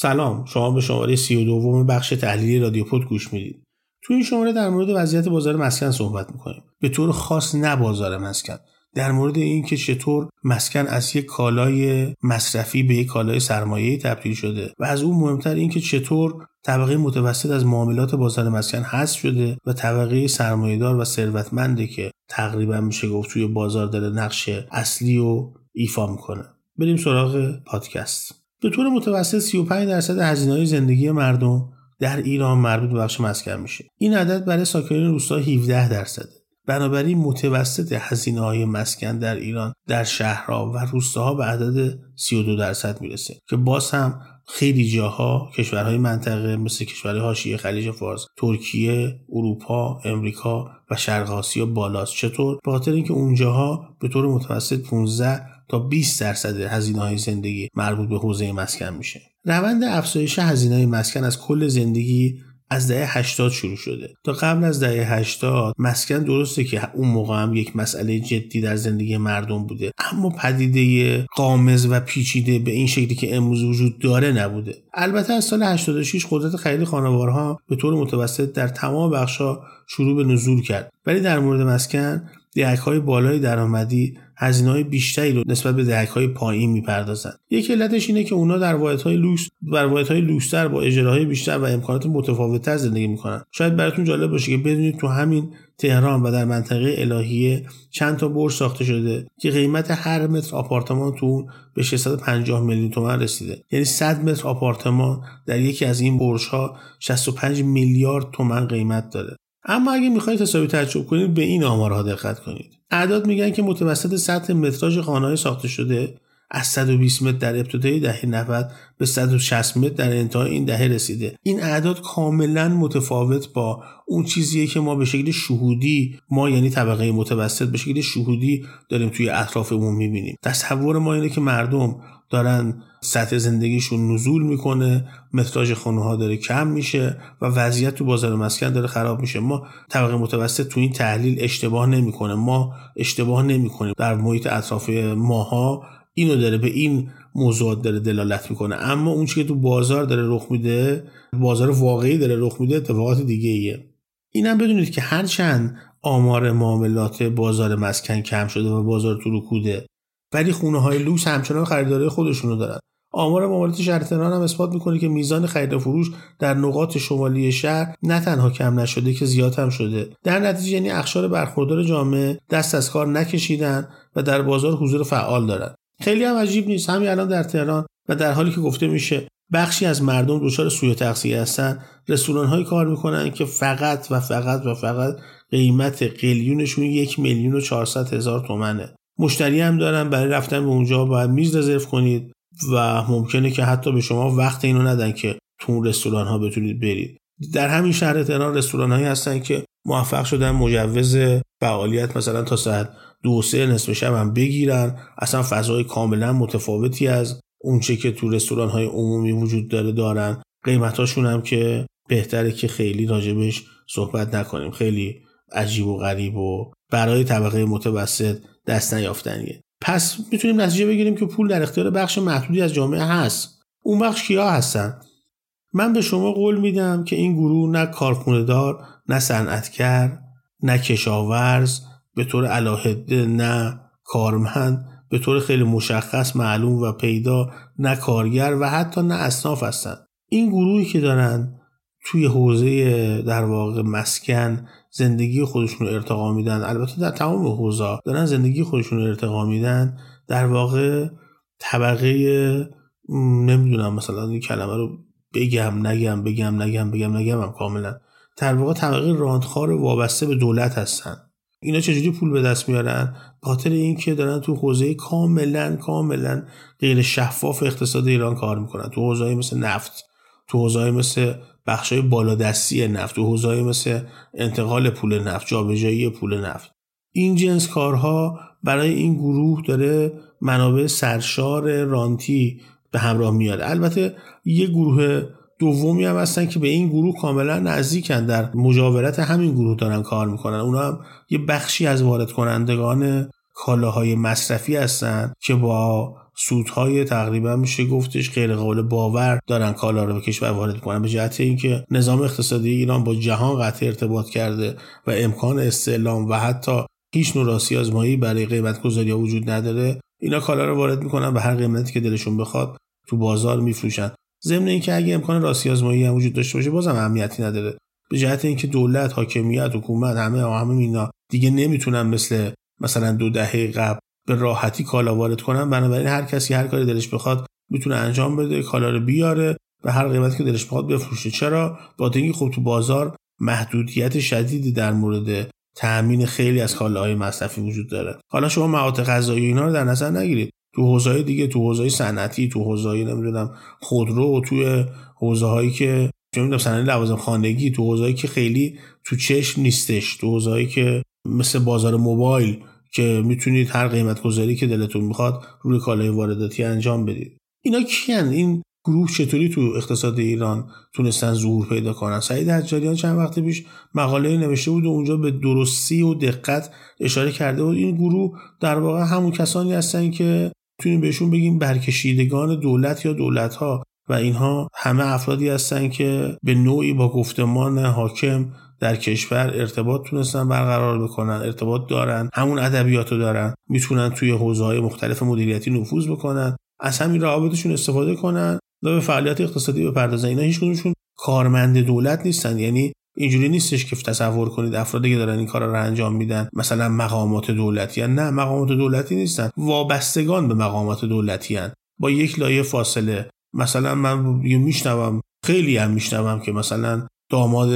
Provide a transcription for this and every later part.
سلام شما به شماره سی و دوم بخش تحلیلی رادیو پود گوش می‌دید. تو این شماره در مورد وضعیت بازار مسکن صحبت می‌کنیم. به طور خاص نه بازار مسکن. در مورد اینکه چطور مسکن از یک کالای مصرفی به یک کالای سرمایه‌ای تبدیل شده و از اون مهمتر اینکه چطور طبقه متوسط از معاملات بازار مسکن حذف شده و طبقه سرمایهدار و ثروتمنده که تقریبا میشه گفت توی بازار داره نقش اصلی و ایفا می‌کنه. بریم سراغ پادکست. به طور متوسط 35 درصد هزینه های زندگی مردم در ایران مربوط به بخش مسکن میشه. این عدد برای ساکنین روستا 17 درصده. بنابراین متوسط هزینه های مسکن در ایران در شهرها و روستاها به عدد 32 درصد می‌رسه که باز هم خیلی جاها کشورهای منطقه مثل کشورهای حاشیه خلیج فارس ترکیه اروپا امریکا و شرق آسیا بالاست. چطور؟ به خاطر اینکه اونجاها به طور متوسط 15 تا 20 درصد هزینه های زندگی مربوط به حوزه مسکن میشه. روند افزایش هزینه های مسکن از کل زندگی از دهه 80 شروع شده. تا قبل از دهه 80 مسکن درسته که اون موقع هم یک مسئله جدی در زندگی مردم بوده اما پدیده قامز و پیچیده به این شکلی که امروز وجود داره نبوده. البته از سال 86 قدرت خرید خانوارها به طور متوسط در تمام بخشها شروع به نزول کرد. ولی در مورد مسکن دهک های بالای درآمدی هزینه های بیشتری رو نسبت به دهک های پایین می‌پردازن. یک علتش اینه که اونا در واحد های لوکس در واحد های لوکستر با اجراهای بیشتر و امکانات متفاوتتر زندگی می‌کنن. شاید براتون جالب باشه که بدونید تو همین تهران و در منطقه الهیه چند تا برج ساخته شده که قیمت هر متر آپارتمان تو اون به 650 میلیون تومن رسیده. یعنی 100 متر آپارتمان در یکی از این برج ها 65 میلیارد تومن قیمت داره. اما اگه می‌خواید حسابی تعجب کنید به این آمارها دقت کنید. اعداد میگن که متوسط سطح متراژ خانه‌های ساخته شده از 120 متر در ابتدای دهه 90 به 160 متر در انتهای این دهه رسیده. این اعداد کاملا متفاوت با اون چیزیه که ما به شکل شهودی ما یعنی طبقه متوسط به شکل شهودی داریم توی اطرافمون می‌بینیم. تصور ما اینه که مردم دارن سطح زندگیشون نزول می‌کنه متراژ خونه ها داره کم میشه و وضعیت تو بازار مسکن داره خراب میشه. ما طبقه متوسط تو این تحلیل اشتباه نمی‌کنه. ما اشتباه نمی‌کنیم. در محیط اطراف ماها اینو داره به این موضوعات داره دلالت می‌کنه. اما اون که تو بازار داره رخ میده بازار واقعی داره رخ میده اتفاقات دیگه ایه. اینم بدونید که هرچند آمار معاملات بازار مسکن کم شده و بازار تو رکوده ولی خونه های لوکس همچنان خریداری خودشونو دارن. آمار معاملات شهر تهران هم اثبات می‌کنه که میزان خرید و فروش در نقاط شمالی شهر نه تنها کم نشده که زیاد هم شده. در نتیجه یعنی اخشار برخوردار جامعه دست از کار نکشیدن و در بازار حضور فعال دارن. خیلی هم عجیب نیست. همین الان در تهران و در حالی که گفته میشه بخشی از مردم دچار سوء تغذیه هستن رستوران های کار می‌کنن که فقط و فقط و فقط قیمت قلیونشون یک میلیون و چهارصد هزار تومنه. مشتری هم دارن برای رفتن به اونجا باید میز رزرو کنید و ممکنه که حتی به شما وقت اینو ندن که تو اون رستوران ها بتونید برید. در همین شهر تهران رستوران هایی هستن که موفق شدن مجوز فعالیت مثلا تا ساعت دو سه نصف شب هم بگیرن. اصلا فضای کاملا متفاوتی از اونچه که تو رستوران های عمومی وجود داره دارن. قیمتاشون هم که بهتره که خیلی راجبش صحبت نکنیم. خیلی عجیب و غریب و برای طبقه متوسط دست نیافتنیه. پس می‌تونیم نتیجه بگیریم که پول در اختیار بخش محدودی از جامعه هست. اون بخش کیا هستن؟ من به شما قول میدم که این گروه نه کارخونه دار نه صنعتگر نه کشاورز به طور علاهده نه کارمند به طور خیلی مشخص معلوم و پیدا نه کارگر و حتی نه اصناف هستند این گروهی که دارن توی حوزه در واقع مسکن زندگی خودشون رو ارتقا میدن. البته در تمام حوزه دارن زندگی خودشون رو ارتقا میدن. در واقع طبقه نمی‌دونم مثلا این کلمه رو بگم نگم بگم نگم بگم نگم هم کاملا. در واقع طبقه راندخار وابسته به دولت هستن. اینا چجوری پول به دست میارن؟ خاطر اینکه دارن تو حوزه کاملا کاملا غیر شفاف اقتصاد ایران کار می‌کنن. تو حوزه مثل نفت تو حوزه مثل بخشای بالادستی نفت تو حوزه مثل انتقال پول نفت جابجایی پول نفت. این جنس کارها برای این گروه داره منابع سرشار رانتی به همراه میاد. البته یه گروه دومی هم هستن که به این گروه کاملا نزدیکن. در مجاورت همین گروه دارن کار می‌کنن. اونا هم یه بخشی از وارد کنندگان کالاهای مصرفی هستن که با سودهای تقریبا میشه گفتش غیر قابل باور دارن کالا رو به کشور وارد کنن به جهت اینکه نظام اقتصادی ایران با جهان قطع ارتباط کرده و امکان استعلام و حتی هیچ نوع راستی آزمایی برای قیمت گذاری وجود نداره اینا کالا رو وارد می‌کنن به هر قیمتی که دلشون بخواد تو بازار میفروشن. ضمن اینکه اگه امکان راستی آزمایی هم وجود داشته باشه بازم اهمیتی نداره. به جهت اینکه دولت حاکمیت حکومت همه همه اینا دیگه نمی‌تونن مثل مثلا دو دهه قبل به راحتی کالا وارد کنن بنابراین هر کسی هر کاری دلش بخواد می‌تونه انجام بده کالا رو بیاره و هر قیمتی که دلش بخواد بفروشه. چرا؟ با اینکه خب تو بازار محدودیت شدیدی در مورد تأمین خیلی از کالاهای مصرفی وجود داره. حالا شما مواد غذایی اینا رو در نظر نگیرید. تو حوزه‌های دیگه تو حوزه‌های صنعتی تو حوزه‌های نمی‌دونم خودرو توی حوزه‌هایی که چه می‌دونم صنایع لوازم خانگی تو حوزه‌ای که خیلی تو چشم نیستش تو حوزه‌ای که مثل بازار موبایل که می‌تونید هر قیمت گذاری که دلتون می‌خواد روی کالای وارداتی انجام بدید. اینا کیان؟ این گروه چطوری تو اقتصاد ایران تونستن ظهور پیدا کنن؟ سعید حجاریان چند وقت پیش مقاله نوشته بود و اونجا به درستی و دقت اشاره کرده بود. این گروه در واقع همون کسانی هستن که می‌تونیم بهشون بگیم برکشیدگان دولت یا دولت ها و اینها همه افرادی هستن که به نوعی با گفتمان حاکم در کشور ارتباط تونستن برقرار بکنن ارتباط دارن همون ادبیات رو دارن. می‌تونن توی حوزه های مختلف مدیریتی نفوذ بکنن. از همین روابطشون استفاده کنن و به فعالیت اقتصادی بپردازن. اینا هیچ کدومشون کارمند دولت نیستن. یعنی اینجوری نیستش که تصور کنید افرادی که دارن این کارا رو انجام میدن مثلا مقامات دولتی. نه مقامات دولتی نیستن. وابستگان به مقامات دولتی هن. با یک لایه فاصله. مثلا من میشنوم خیلی هم میشنوم که مثلا داماد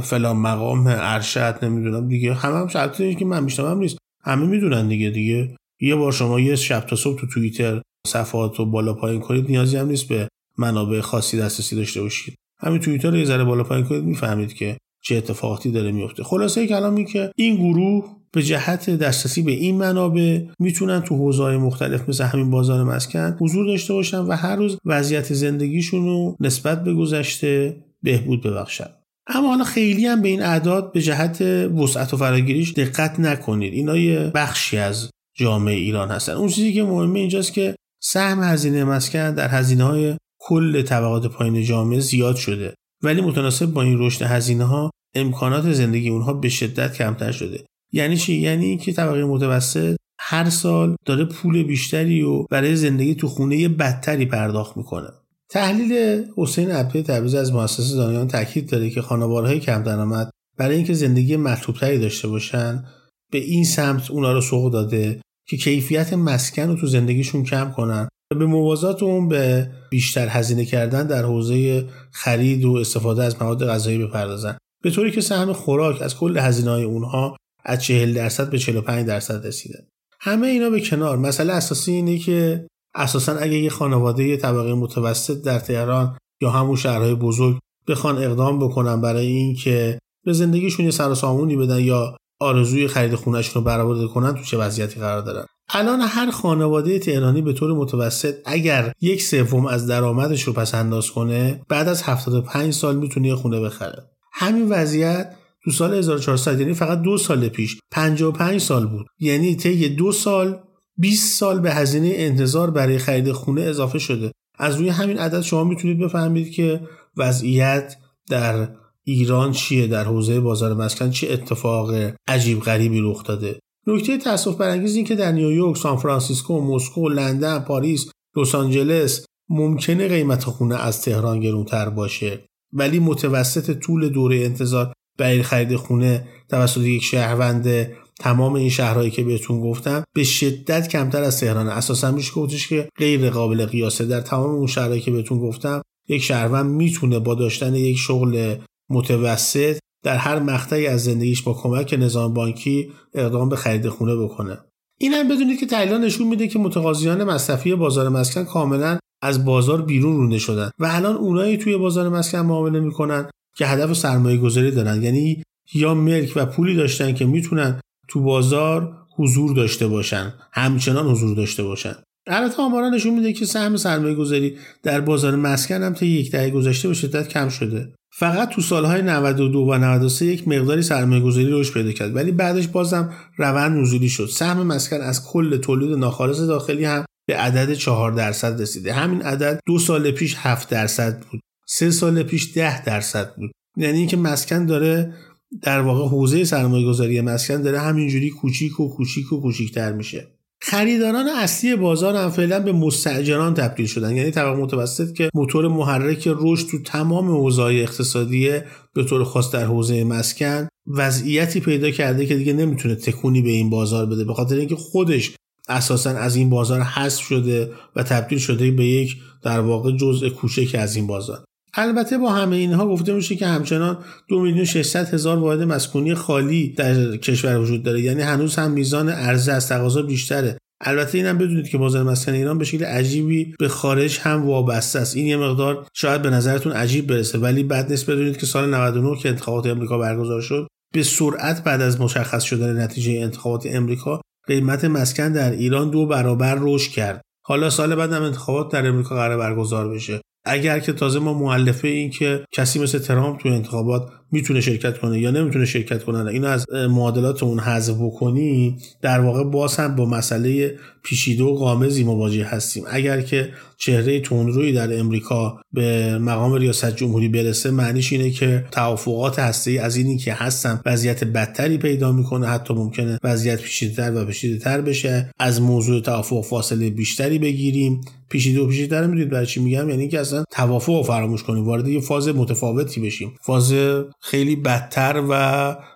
فلان مقام ارشد نمی‌دونم دیگه. همه هم شرطی که من میشنوم نیست. همه می‌دونن دیگه دیگه. یه بار شما یه شب تا صبح تو توییتر صفحات رو بالا پایین کنید نیازی هم نیست به منابع خاصی دسترسی داشته باشید. همین توییتر رو یه ذره بالا پایین کنید می‌فهمید که چه اتفاقاتی داره میفته خلاصه کلامی که این گروه به جهت دسترسی به این منابع می‌تونن تو حوزه‌های مختلف مثل همین بازار مسکن حضور داشته باشن و هر روز وضعیت زندگیشون رو نسبت به گذشته بهبود ببخشن. اما حالا خیلی هم به این اعداد به جهت وسعت و فراگیریش دقت نکنید. اینا یه بخشی از جامعه ایران هستن. اون چیزی که مهمه اینجاست که سهم هزینه مسکن در هزینه های کل طبقات پایین جامعه زیاد شده. ولی متناسب با این رشد هزینه ها امکانات زندگی اونها به شدت کمتر شده. یعنی چی؟ یعنی اینکه طبقه متوسط هر سال داره پول بیشتری و برای زندگی تو خونه بدتری پرداخت می‌کنه. تحلیل حسین عبده تبریز از مؤسسه دانیان تاکید داره که خانوارهای کم درآمد برای اینکه زندگی مطلوبتری داشته باشن به این سمت اونا رو سوق داده که کیفیت مسکن رو تو زندگیشون کم کنن و به موازات اون به بیشتر هزینه کردن در حوزه خرید و استفاده از مواد غذایی بپردازن. به طوری که سهم خوراک از کل هزینه های اونها از 40 درصد به 45 درصد رسیده. همه اینا به کنار. مسئله اساسی اینه که اساسا اگه یه خانواده طبقه متوسط در تهران یا همون شهرهای بزرگ بخوان اقدام بکنن برای اینکه به زندگیشون یه سر سامونی بدن یا آرزوی خرید خونهشون رو برآورده کنن تو چه وضعیتی قرار دارن؟ الان هر خانواده تهرانی به طور متوسط اگر یک سوم از درآمدش رو پس انداز کنه بعد از 75 سال می‌تونه یه خونه بخره. همین وضعیت تو سال 1400 یعنی فقط دو سال پیش 55 سال بود. یعنی طی دو سال 20 سال به هزینه انتظار برای خرید خونه اضافه شده. از روی همین عدد شما می‌تونید بفهمید که وضعیت در ایران چیه در حوزه بازار مسکن چه اتفاق عجیب غریبی رخ داده. نکته تاسف برانگیز این که در نیویورک، سان فرانسیسکو، مسکو، لندن، پاریس، لس آنجلس ممکنه قیمت خونه از تهران گرونتر باشه. ولی متوسط طول دوره انتظار برای خرید خونه توسط یک شهروند تمام این شهرهایی که بهتون گفتم به شدت کمتر از تهران. اساسا میشه گفتش که غیر قابل قیاسه. در تمام اون شهرهایی که بهتون گفتم یک شهروند می‌تونه با داشتن یک شغل متوسط در هر مقطعی از زندگیش با کمک نظام بانکی اقدام به خرید خونه بکنه. این هم بدونید که تحلیل نشون میده که متقاضیان مصرفی بازار مسکن کاملا از بازار بیرون رونده شدن و الان اونایی توی بازار مسکن معامله می‌کنن که هدف سرمایه گذاری دارن. یعنی یا ملک و پولی داشتن که می‌تونن تو بازار حضور داشته باشن همچنان حضور داشته باشن. البته آمارا نشون میده که سهم سرمایه گذاری در بازار مسکن هم تا یک دهه گذشته به شدت کم شده. فقط تو سالهای 92 و 93 یک مقداری سرمایه گذاری رشد پیدا کرد ولی بعدش بازم روند نزولی شد. سهم مسکن از کل تولید ناخالص داخلی هم به عدد 4 درصد رسیده. همین عدد دو سال پیش 7 درصد بود. سه سال پیش 10 درصد بود. یعنی اینکه مسکن داره در واقع حوزه سرمایه گذاری مسکن داره همینجوری کوچیک و کوچیک و کوچیکتر میشه. خریداران اصلی بازار هم فعلا به مستاجران تبدیل شدن. یعنی طبقه متوسط که موتور محرک رشد تو تمام حوزه اقتصادی به طور خاص در حوزه مسکن وضعیتی پیدا کرده که دیگه نمی‌تونه تکونی به این بازار بده. به خاطر اینکه خودش اساسا از این بازار حذف شده و تبدیل شده به یک در واقع جزء کوچک از این بازار. البته با همه اینها گفته میشه که همچنان دو میلیون 600 هزار واحد مسکونی خالی در کشور وجود داره. یعنی هنوز هم میزان عرضه از تقاضا بیشتره. البته اینم بدونید که بازار مسکن ایران به شکل عجیبی به خارج هم وابسته است. این یه مقدار شاید به نظرتون عجیب برسه ولی بعد نیست بدونید که سال 99 که انتخابات امریکا برگزار شد به سرعت بعد از مشخص شدن نتیجه انتخابات امریکا قیمت مسکن در ایران دو برابر رشد کرد. حالا سال بعد هم انتخابات در امریکا قرار برگزار بشه. اگر که تازه ما معلفه این که کسی مثل ترامپ تو انتخابات می‌تونه شرکت کنه یا نمی‌تونه شرکت کنه اینو از معادلات اون حذف بکنی در واقع باز هم با مسئله پیشیده و قامزی مواجه هستیم. اگر که چهره تونروی در امریکا به مقام ریاست جمهوری برسه معنیش اینه که توافقات هسته از اینی که هستن وضعیت بدتری پیدا می‌کنه حتی ممکنه وضعیت پیچیده‌تر و پیچیده‌تر بشه. از موضوع توافق فاصله بیشتری بگیریم. پیشیده و پیچیده‌تر می‌دونید برای چی میگم؟ یعنی که اصلا توافق رو فراموش کنیم وارد یه فاز متفاوتی بشیم. فاز خیلی بدتر و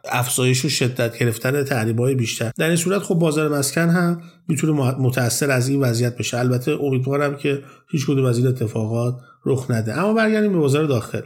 افزایش و شدت گرفتن تحریم‌های بیشتر. در این صورت خب بازار مسکن هم می‌تونه متاثر از این وضعیت بشه. البته امیدوارم که هیچ کدوم از این اتفاقات رخ نده. اما برگردیم به بازار داخل.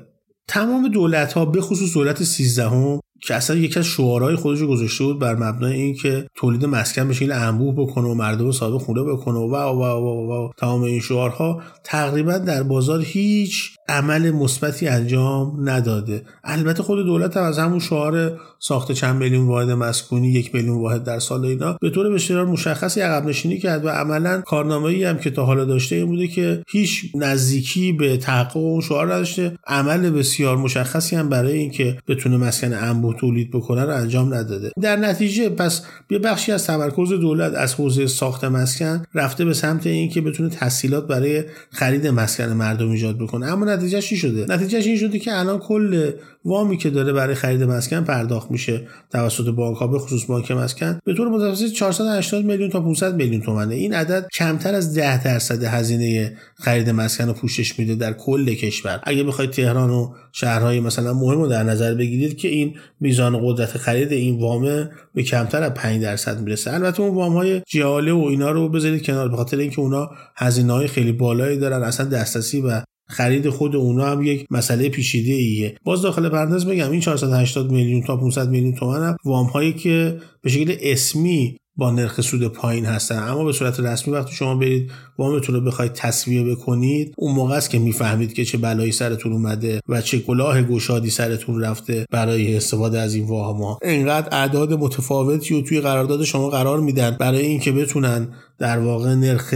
تمام دولت ها به خصوص دولت 13 هم که اصلا یکی از شعارهای خودش رو گذاشته بود بر مبنای اینکه تولید مسکن به شکل انبوه بکنه و مردم صاحب خونه بکنه و و و و, تمام این شعارها تقریبا در بازار هیچ عمل مثبتی انجام نداده. البته خود دولت هم از همون شعار ساخت چند میلیون واحد مسکونی یک میلیون واحد در سال اینا به طور بسیار مشخصی عقب نشینی کرد و عملا کارنامه ای هم که تا حالا داشته این بوده که هیچ نزدیکی به تحقق اون شعار نداشته. عمل بسیار مشخصی هم برای اینکه بتونه مسکن انبوه تولید بکنه رو انجام نداده. در نتیجه پس یه بخشی از تمرکز دولت از حوزه ساخت مسکن رفته به سمت اینکه بتونه تسهیلات برای خرید مسکن مردم ایجاد بکنه. اما نتیجهش چی شده؟ نتیجهش این شده که الان کل وامی که داره برای خرید مسکن پرداخت میشه توسط بانک ها به خصوص بانک مسکن به طور متوسط 480 میلیون تا 500 میلیون تومنه. این عدد کمتر از 10 درصد هزینه خرید مسکن رو پوشش میده در کل کشور. اگه بخواید تهران و شهرهای مثلا مهم رو در نظر بگیرید که این میزان قدرت خرید این وامه به کمتر از 5 درصد می‌رسه. البته اون وام های جیاله و اینا رو بذارید کنار به خاطر اینکه اونا هزینه های خیلی بالایی دارن اصلا دسترسی و خرید خود اونا هم یک مسئله پیچیده ایه. باز داخل پرانتز بگم این 480 میلیون تا 500 میلیون تومن هم وام هایی که به شکل اسمی با نرخ سود پایین هستن. اما به صورت رسمی وقتی شما برید وامتون رو بخواید تصویه بکنید اون موقع است که می‌فهمید که چه بلایی سرتون اومده و چه کلاه گشادی سرتون رفته برای استفاده از این وام ها اینقدر اعداد متفاوتی و توی قرارداد شما قرار میدن برای اینکه بتونن در واقع نرخ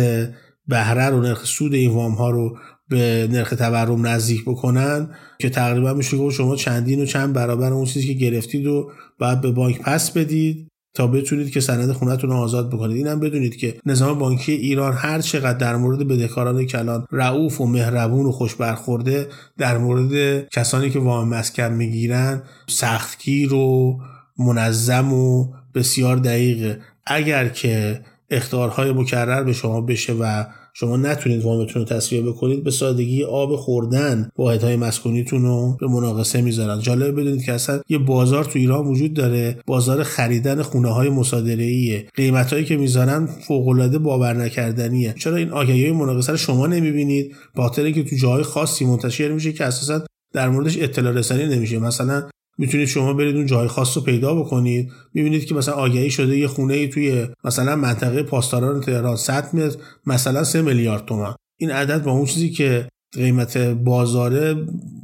بهره رو نرخ سود این وام ها رو به نرخ تورم نزدیک بکنن که تقریبا میشه گفت شما چندین و چند برابر اون چیزی که گرفتید و باید به بانک پس بدید. تا بتونید که سند خونتون رو آزاد بکنید. اینم بدونید که نظام بانکی ایران هر چقدر در مورد بدهکاران کلان رعوف و مهربون و خوش برخورده در مورد کسانی که وام مسکن می‌گیرن سختگیر و منظم و بسیار دقیقه. اگر که اختارهای مکرر به شما بشه و شما نتونید وامتون رو تصویه بکنید به سادگی آب خوردن واحدهای مسکونیتون رو به مناقصه می‌ذارن. جالب بدونید که اصلا یه بازار تو ایران وجود داره بازار خریدن خونه های مصادره ایه قیمت هایی که می‌ذارن فوق العاده باور نکردنیه. چرا این آگهی مناقصه رو شما نمی‌بینید؟ با خاطر که تو جاهای خاصی منتشر میشه که اساسا در موردش اطلاع رسانی نمیشه. مثلا می‌تونید شما برید اون جای خاص رو پیدا بکنید. می‌بینید که مثلا آگهی شده یه خونه ای توی مثلا منطقه پاسداران تهران 100 متر مثلا 3 میلیارد تومن این عدد با اون چیزی که قیمت بازاره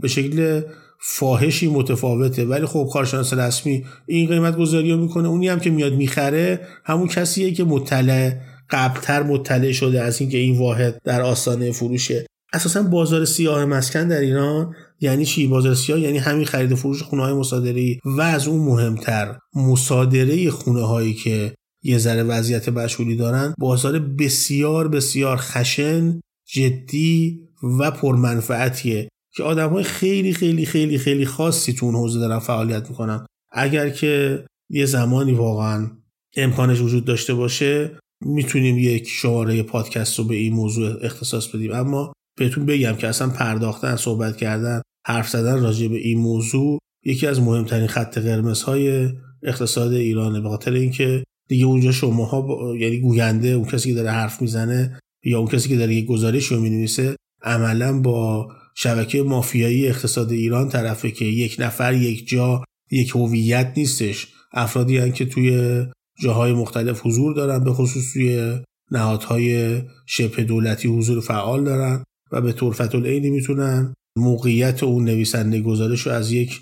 به شکل فاحشی متفاوته. ولی خب کارشناس رسمی این قیمت گذاری رو می‌کنه. اونی هم که میاد می‌خره همون کسیه که مطلع قبلتر مطلع شده از اینکه این واحد در آستانه فروشه. اساسا بازار سیاه مسکن در ایران یعنی چی؟ بازار سیاه یعنی همین خرید فروش خونه های مصادره و از اون مهمتر مصادره خونه هایی که یه ذره وضعیت مشغولی دارن بازار بسیار بسیار خشن جدی و پرمنفعتیه که آدم های خیلی خیلی خیلی خیلی خاصی تو اون حوزه دارن فعالیت می‌کنن. اگر که یه زمانی واقعا امکانش وجود داشته باشه می‌تونیم یک شماره پادکست رو به این موضوع اختصاص بدیم. اما بهتون بگم که اصلا پرداختن صحبت کردن حرف زدن راجع به این موضوع یکی از مهمترین خط قرمزهای اقتصاد ایرانه به خاطر اینکه دیگه اونجا شماها یعنی گوینده اون کسی که داره حرف می‌زنه یا اون کسی که داره یک گزارش رو می‌نویسه عملا با شبکه مافیایی اقتصاد ایران طرفه که یک نفر یک جا یک هویت نیستش. افرادی هن که توی جاهای مختلف حضور دارن به خصوص توی نهادهای شبه دولتی حضور فعال دارن. و به طور فتول می‌تونن. موقعیت اون نویسنده گزارش رو از یک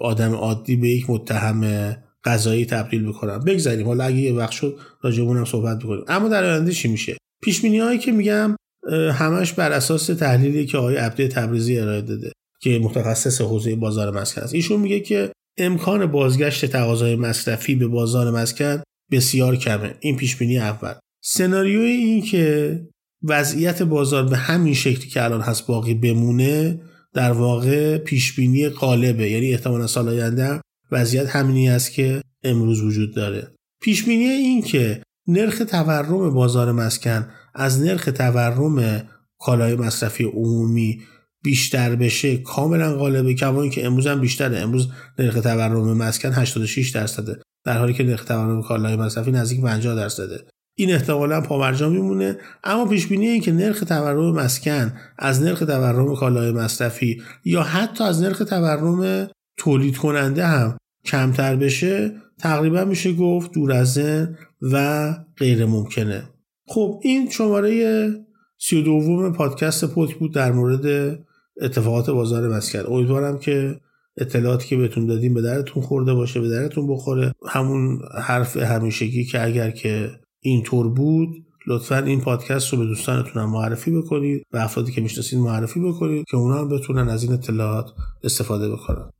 آدم عادی به یک متهم قضایی تبدیل بکنن. بگذاریم. حالا اگه یه وقت شد راجبون هم صحبت بکنیم. اما در آینده چی میشه؟ پیش هایی که میگم همش بر اساس تحلیلی که آقای عبدی تبریزی ارائه داده که متخصص حوزه بازار مسکن است. ایشون میگه که امکان بازگشت تقاضای مصرفی به بازار مسکن بسیار کمه. این پیش بینی اول. سناریوی این که وضعیت بازار به همین شکلی که الان هست باقی بمونه در واقع پیش بینی غالبه. یعنی احتمال سال آینده وضعیت همینی است که امروز وجود داره. پیش بینی این که نرخ تورم بازار مسکن از نرخ تورم کالای مصرفی عمومی بیشتر بشه کاملا غالبه کما اینکه امروز هم بیشتره. امروز نرخ تورم مسکن 86 درصده در حالی که نرخ تورم کالای مصرفی نزدیک 50 درصده. این احتمالا پاورجا میمونه. اما پیش بینی این که نرخ تورم مسکن از نرخ تورم کالای مصرفی یا حتی از نرخ تورم تولید کننده هم کمتر بشه تقریبا میشه گفت دور از و غیر ممکنه. خب این شماره سی دوم پادکست پوک بود در مورد اتفاقات بازار مسکن. امیدوارم که اطلاعاتی که بهتون دادیم به درتون خورده باشه به درتون بخوره. همون حرف همیشگی که اگر که اینطور بود لطفا این پادکست رو به دوستانتون هم معرفی بکنید و افرادی که می‌شناسید معرفی بکنید که اونا هم بتونن از این اطلاعات استفاده بکنن.